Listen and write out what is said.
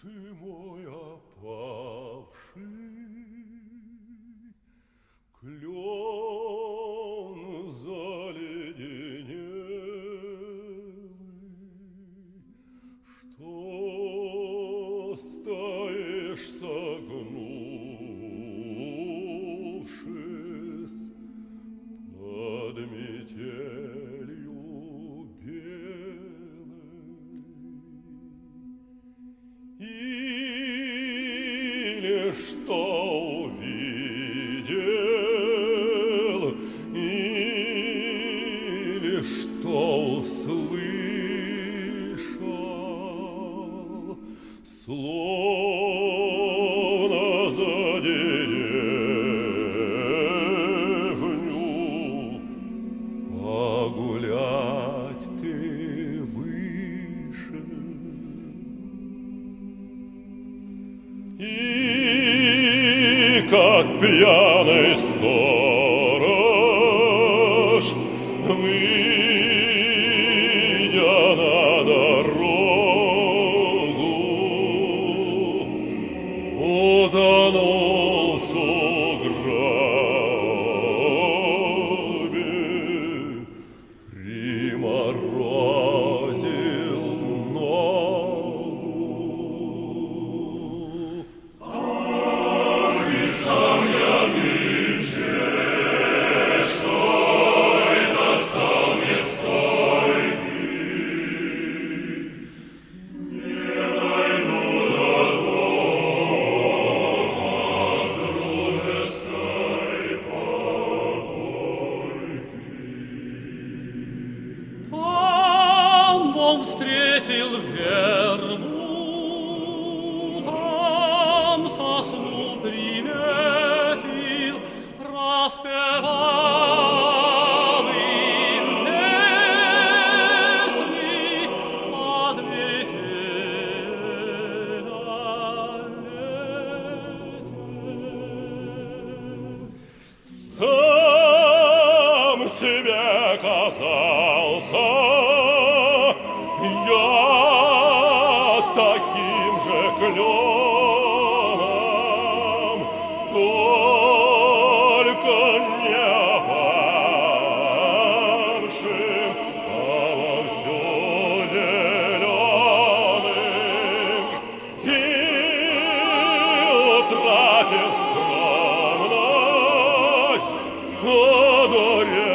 ты мой опавший, что увидел, или что услышал, словно за деревню погулять ты вышел. Как пьяный сторож, выйдя на дорогу, утонул встретил вербу, там сосну приметил, распевал им песни под метель. Сам себе казался gloria